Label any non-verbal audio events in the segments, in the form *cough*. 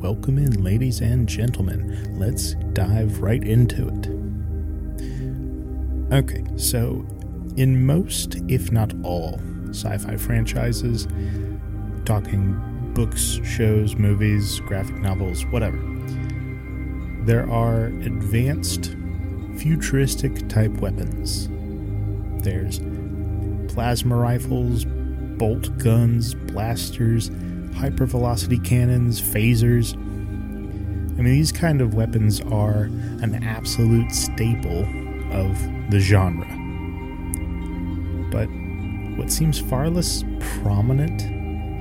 Welcome in, ladies and gentlemen. Let's dive right into it. Okay, so in most, if not all, sci fi franchises, talking books, shows, movies, graphic novels, whatever, there are advanced, futuristic type weapons. There's plasma rifles, bolt guns, blasters, hypervelocity cannons, phasers. I mean, these kind of weapons are an absolute staple of the genre. But what seems far less prominent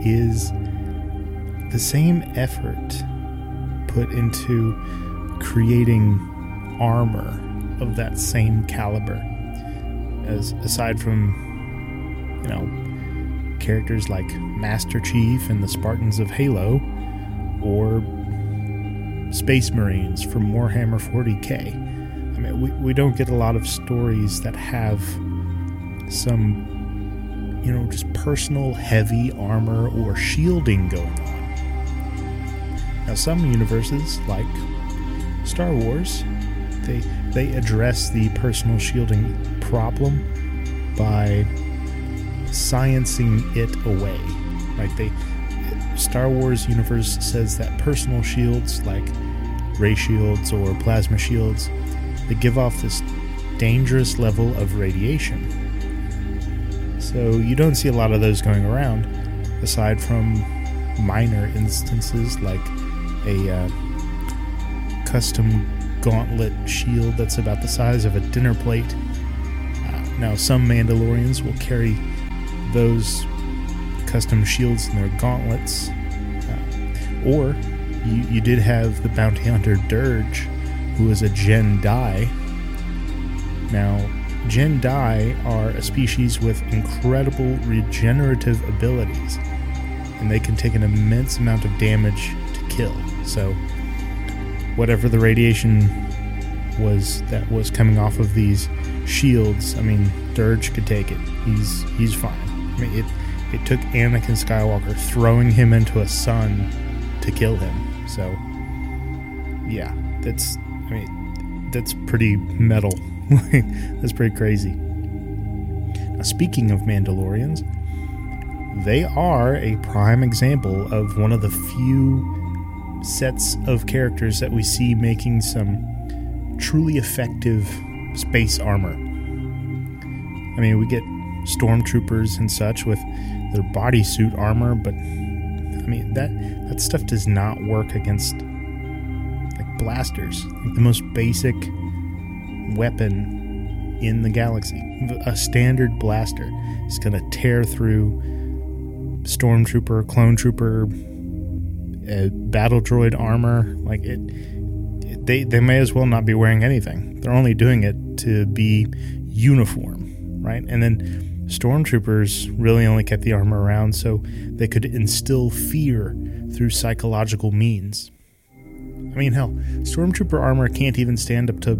is the same effort put into creating armor of that same caliber. As aside from, you know, characters like Master Chief and the Spartans of Halo, or Space Marines from Warhammer 40k. I mean, we, we don't get a lot of stories that have some, you know, just personal heavy armor or shielding going on. Now, some universes, like Star Wars, they they address the personal shielding problem by sciencing it away. Like they Star Wars universe says that personal shields like ray shields or plasma shields they give off this dangerous level of radiation. So you don't see a lot of those going around aside from minor instances like a uh, custom gauntlet shield that's about the size of a dinner plate. Uh, now, some Mandalorians will carry those custom shields in their gauntlets. Uh, or you, you did have the bounty hunter Durge, who is a Gen'Dai. Now, Gen'Dai are a species with incredible regenerative abilities, and they can take an immense amount of damage to kill. So, whatever the radiation was that was coming off of these shields, I mean, Durge could take it. He's he's fine. I mean, it it took Anakin Skywalker throwing him into a sun to kill him. So, yeah, that's I mean, that's pretty metal. *laughs* that's pretty crazy. Now, speaking of Mandalorians, they are a prime example of one of the few sets of characters that we see making some truly effective space armor. I mean, we get stormtroopers and such with their bodysuit armor, but I mean that that stuff does not work against like blasters, like the most basic weapon in the galaxy. A standard blaster is going to tear through stormtrooper, clone trooper, uh, battle droid armor. Like it, it, they they may as well not be wearing anything. They're only doing it to be uniform, right? And then Stormtroopers really only kept the armor around so they could instill fear through psychological means. I mean, hell, Stormtrooper armor can't even stand up to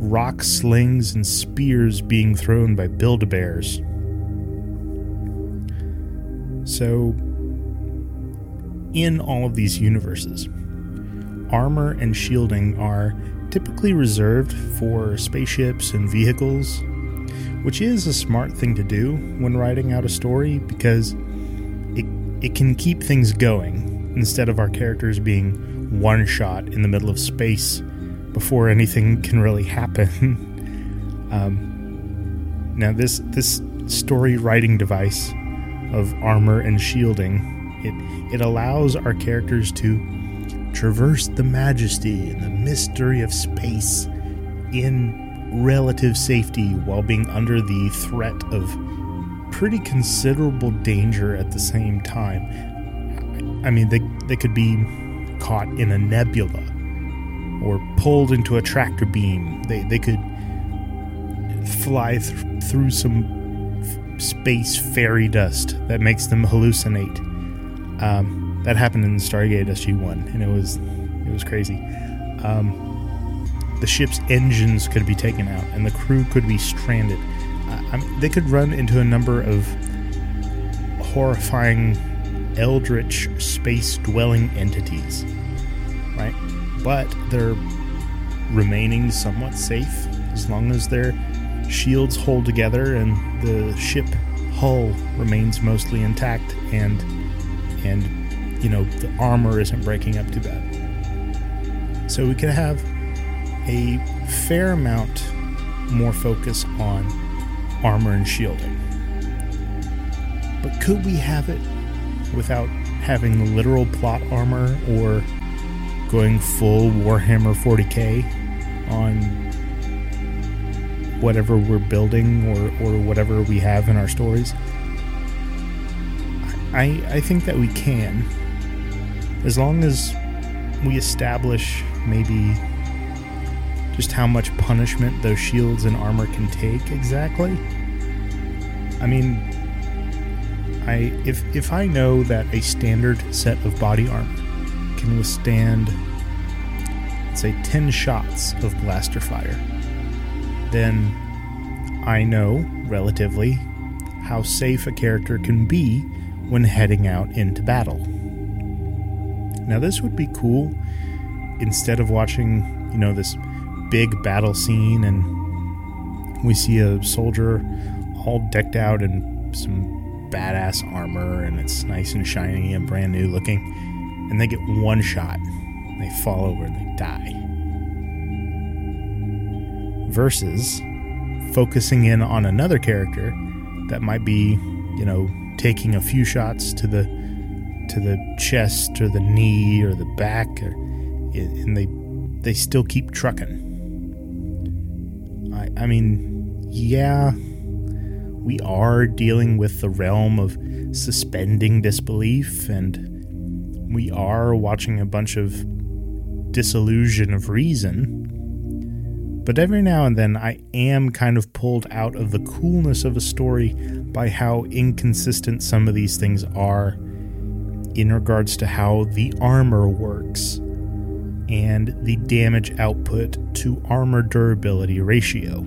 rock slings and spears being thrown by Build Bears. So, in all of these universes, armor and shielding are typically reserved for spaceships and vehicles which is a smart thing to do when writing out a story because it, it can keep things going instead of our characters being one shot in the middle of space before anything can really happen. *laughs* um, now, this this story writing device of armor and shielding it it allows our characters to traverse the majesty and the mystery of space in relative safety while being under the threat of pretty considerable danger at the same time. I mean, they, they could be caught in a nebula or pulled into a tractor beam. They, they could fly th- through some f- space fairy dust that makes them hallucinate. Um, that happened in Stargate SG One, and it was it was crazy. Um, the ship's engines could be taken out and the crew could be stranded. Uh, they could run into a number of horrifying, eldritch space dwelling entities. Right? But they're remaining somewhat safe as long as their shields hold together and the ship hull remains mostly intact and and you know the armor isn't breaking up too bad. So we could have a fair amount more focus on armor and shielding. But could we have it without having literal plot armor or going full Warhammer 40k on whatever we're building or, or whatever we have in our stories? I, I think that we can. As long as we establish maybe just how much punishment those shields and armor can take exactly. I mean, I if if I know that a standard set of body armor can withstand say 10 shots of blaster fire, then I know relatively how safe a character can be when heading out into battle. Now, this would be cool instead of watching, you know, this big battle scene and we see a soldier all decked out in some badass armor and it's nice and shiny and brand new looking, and they get one shot. They fall over and they die. Versus focusing in on another character that might be, you know, taking a few shots to the to the chest or the knee or the back, or, and they they still keep trucking. I, mean, yeah, we are dealing with the realm of suspending disbelief, and we are watching a bunch of disillusion of reason. But every now and then, I am kind of pulled out of the coolness of a story by how inconsistent some of these things are in regards to how the armor works and the damage output to armor durability ratio.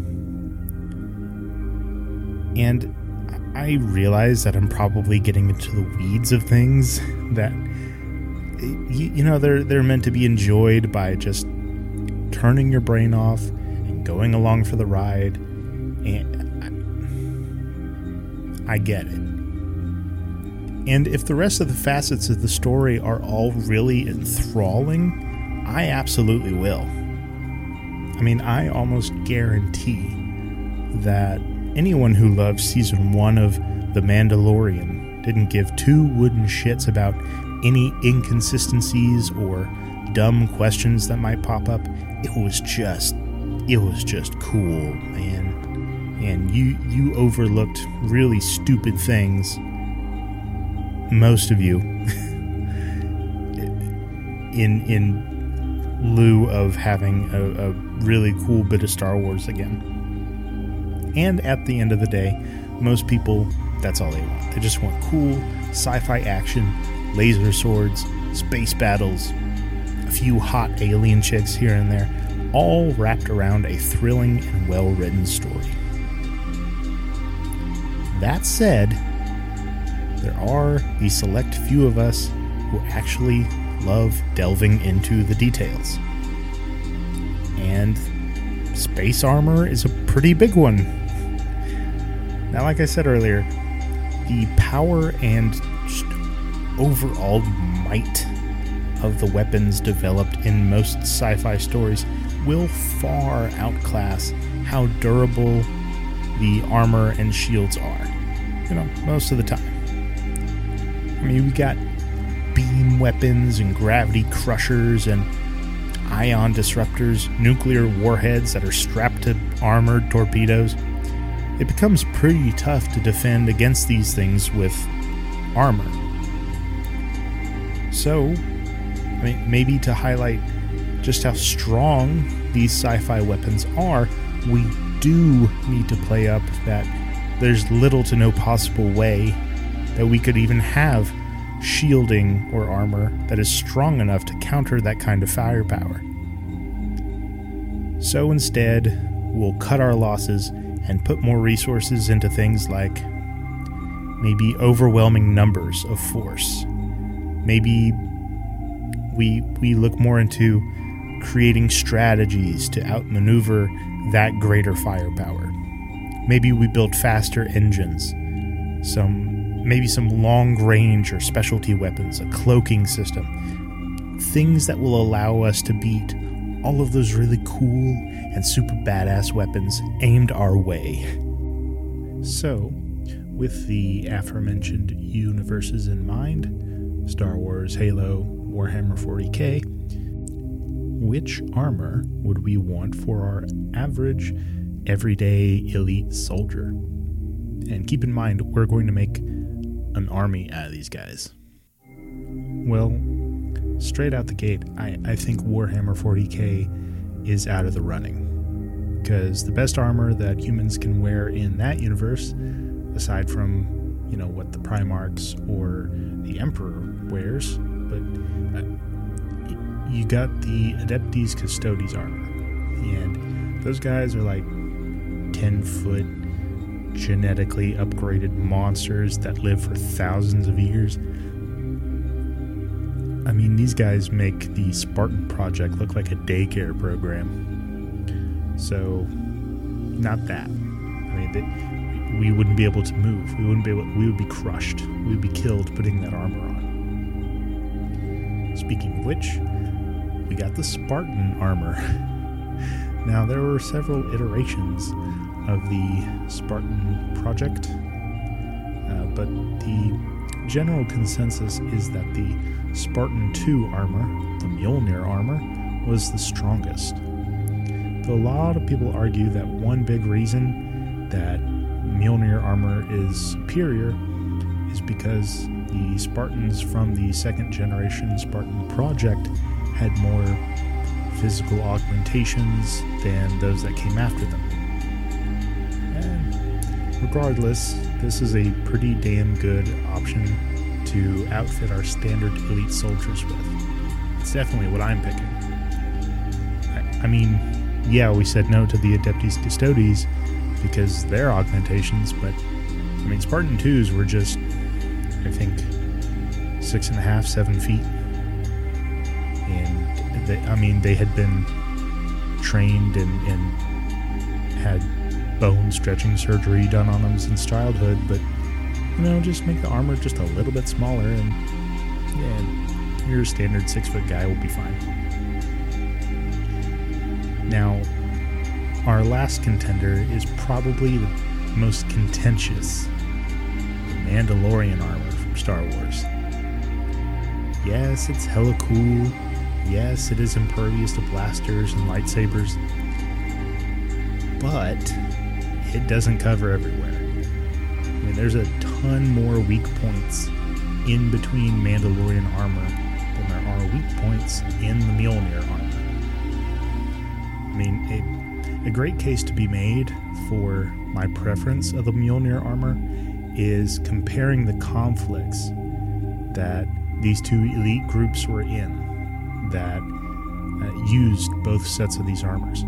And I realize that I'm probably getting into the weeds of things that you, know they're they're meant to be enjoyed by just turning your brain off and going along for the ride and I, I get it. And if the rest of the facets of the story are all really enthralling, I absolutely will. I mean, I almost guarantee that anyone who loved season one of The Mandalorian didn't give two wooden shits about any inconsistencies or dumb questions that might pop up. It was just, it was just cool, man. And you you overlooked really stupid things most of you *laughs* in in lieu of having a, a, really cool bit of Star Wars again. And at the end of the day, most people that's all they want. They just want cool sci-fi action, laser swords, space battles, a few hot alien chicks here and there, all wrapped around a thrilling and well-written story. That said, there are a select few of us who actually love delving into the details. And space armor is a pretty big one. Now, like I said earlier, the power and overall might of the weapons developed in most sci fi stories will far outclass how durable the armor and shields are. You know, most of the time. I mean, we got weapons and gravity crushers and ion disruptors, nuclear warheads that are strapped to armored torpedoes. It becomes pretty tough to defend against these things with armor. So, I mean, maybe to highlight just how strong these sci fi weapons are, we do need to play up that there's little to no possible way that we could even have shielding or armor that is strong enough to counter that kind of firepower. So instead, we'll cut our losses and put more resources into things like maybe overwhelming numbers of force. Maybe we we look more into creating strategies to outmaneuver that greater firepower. Maybe we build faster engines, some maybe some long range or specialty weapons, a cloaking system, things that will allow us to beat all of those really cool and super badass weapons aimed our way. So, with the aforementioned universes in mind Star Wars, Halo, Warhammer 40k which armor would we want for our average, everyday elite soldier? And keep in mind, we're going to make an army out of these guys. Well, straight out the gate, I, I think Warhammer 40k is out of the running. Because the best armor that humans can wear in that universe, aside from, you know, what the Primarchs or the Emperor wears, but uh, you got the Adeptus Custodes armor. And those guys are like 10 foot genetically upgraded monsters that live for thousands of years. I mean, these guys make the Spartan Project look like a daycare program. So, not that. I mean, they, we wouldn't be able to move. We wouldn't be able. We would be crushed. We would be killed putting that armor on. Speaking of which, we got the Spartan armor. *laughs* now, there were several iterations of the Spartan project, uh, but the general consensus is that the Spartan 2 armor, the Mjolnir armor, was the strongest. Though a lot of people argue that one big reason that Mjolnir armor is superior is because the Spartans from the second generation Spartan project had more physical augmentations than those that came after them. Regardless, this is a pretty damn good option to outfit our standard elite soldiers with. It's definitely what I'm picking. I, I mean, yeah, we said no to the Adeptus Custodes because they're augmentations, but I mean, Spartan 2s were just, I think, six and a half, seven feet and they, I mean they had been trained and, and had bone stretching surgery done on them since childhood, but you know, just make the armor just a little bit smaller, and yeah, your standard six foot guy will be fine. Now, our last contender is probably the most contentious the Mandalorian armor from Star Wars. Yes, it's hella cool Yes, it is impervious to blasters and lightsabers, but it doesn't cover everywhere. I mean, there's a ton more weak points in between Mandalorian armor than there are weak points in the Mjolnir armor. I mean, a, great case to be made for my preference of the Mjolnir armor is comparing the conflicts that these two elite groups were in that uh, used both sets of these armors.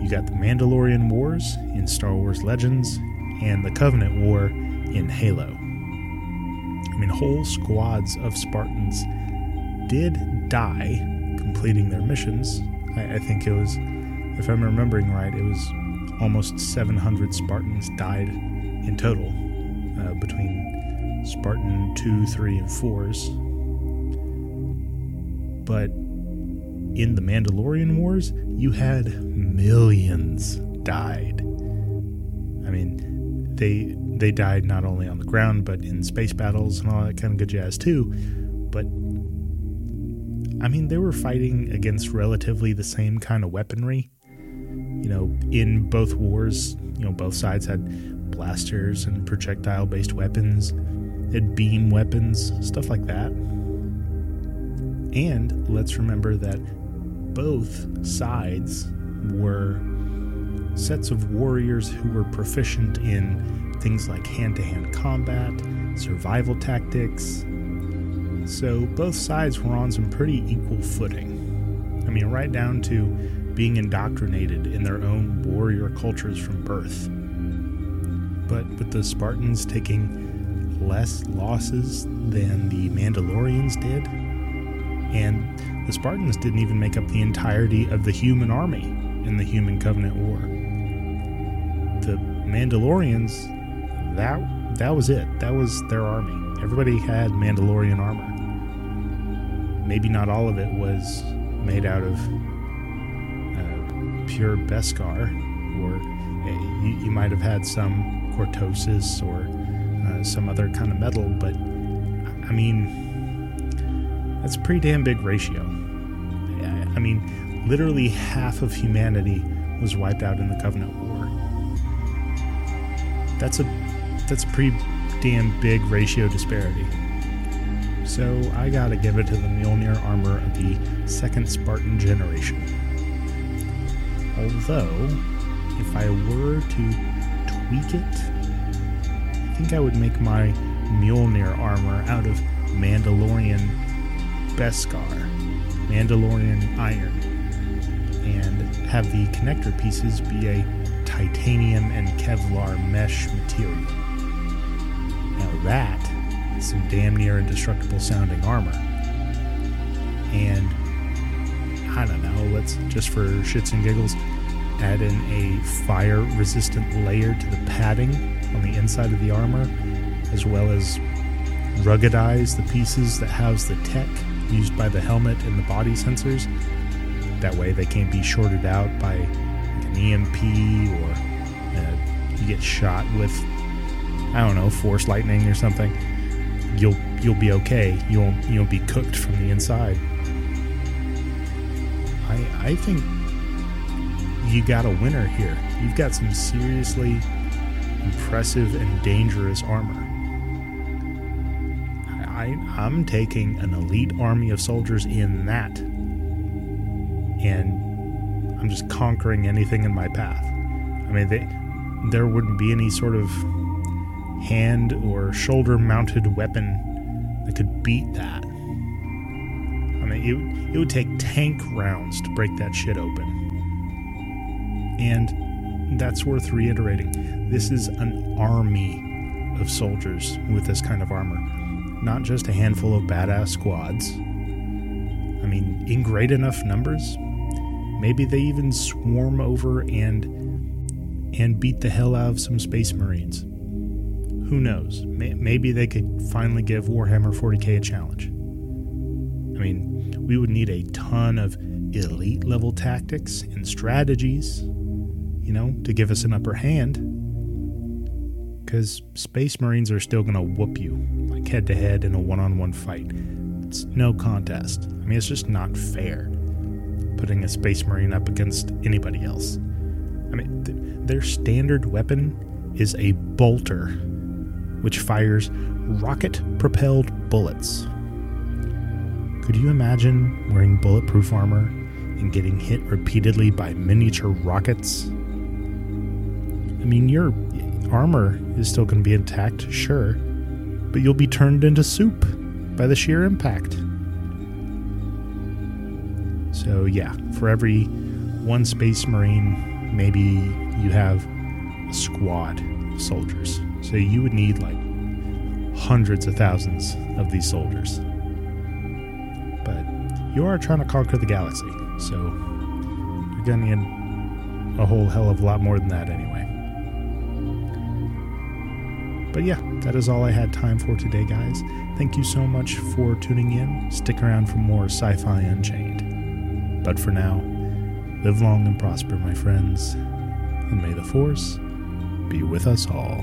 You got the Mandalorian Wars in Star Wars Legends and the Covenant War in Halo. I mean, whole squads of Spartans did die completing their missions. I, I think it was, if I'm remembering right, it was almost 700 Spartans died in total uh, between Spartan 2, 3, and 4s but in the Mandalorian Wars, you had millions died. I mean, they they died not only on the ground but in space battles and all that kind of good jazz too. But I mean, they were fighting against relatively the same kind of weaponry. You know, in both wars, you know, both sides had blasters and projectile based weapons, had beam weapons, stuff like that. And let's remember that both sides were sets of warriors who were proficient in things like hand to hand combat, survival tactics. So both sides were on some pretty equal footing. I mean, right down to being indoctrinated in their own warrior cultures from birth. But with the Spartans taking less losses than the Mandalorians did, And the Spartans didn't even make up the entirety of the human army in the Human Covenant War. The Mandalorians, that that was it. That was their army. Everybody had Mandalorian armor. Maybe not all of it was made out of uh, pure Beskar, or uh, you, you, might have had some cortosis or uh, some other kind of metal, but I mean, that's a pretty damn big ratio. I mean, literally half of humanity was wiped out in the Covenant War. That's a that's a pretty damn big ratio disparity. So I gotta give it to the Mjolnir armor of the second Spartan generation. Although, if I were to tweak it, I think I would make my Mjolnir armor out of Mandalorian Beskar, Mandalorian iron, and have the connector pieces be a titanium and Kevlar mesh material. Now that is some damn near indestructible sounding armor. And I don't know, let's just for shits and giggles add in a fire resistant layer to the padding on the inside of the armor, as well as ruggedize the pieces that house the tech used by the helmet and the body sensors. That way they can't be shorted out by an EMP or uh, you get shot with I don't know, force lightning or something, you'll you'll be okay. You won't you'll be cooked from the inside. I I think you got a winner here. You've got some seriously impressive and dangerous armor. I, I'm taking an elite army of soldiers in that, and I'm just conquering anything in my path. I mean, they, there wouldn't be any sort of hand or shoulder mounted weapon that could beat that. I mean, it, it would take tank rounds to break that shit open. And that's worth reiterating. This is an army of soldiers with this kind of armor, not just a handful of badass squads. I mean, in great enough numbers, maybe they even swarm over and and beat the hell out of some space marines. Who knows? Maybe they could finally give Warhammer 40k a challenge. I mean, we would need a ton of elite level tactics and strategies, you know, to give us an upper hand. Because Space Marines are still going to whoop you, like head to head in a one on one fight. It's no contest. I mean, it's just not fair putting a Space Marine up against anybody else. I mean, th- their standard weapon is a bolter which fires rocket propelled bullets. Could you imagine wearing bulletproof armor and getting hit repeatedly by miniature rockets? I mean, your armor is still going to be intact, sure, but you'll be turned into soup by the sheer impact. So, yeah, for every one Space Marine, maybe you have a squad of soldiers. So you would need like hundreds of thousands of these soldiers. But you are trying to conquer the galaxy, so you're going to need a whole hell of a lot more than that anyway. But yeah, that is all I had time for today, guys. Thank you so much for tuning in. Stick around for more Sci Fi Unchained. But for now, live long and prosper, my friends, and may the Force be with us all.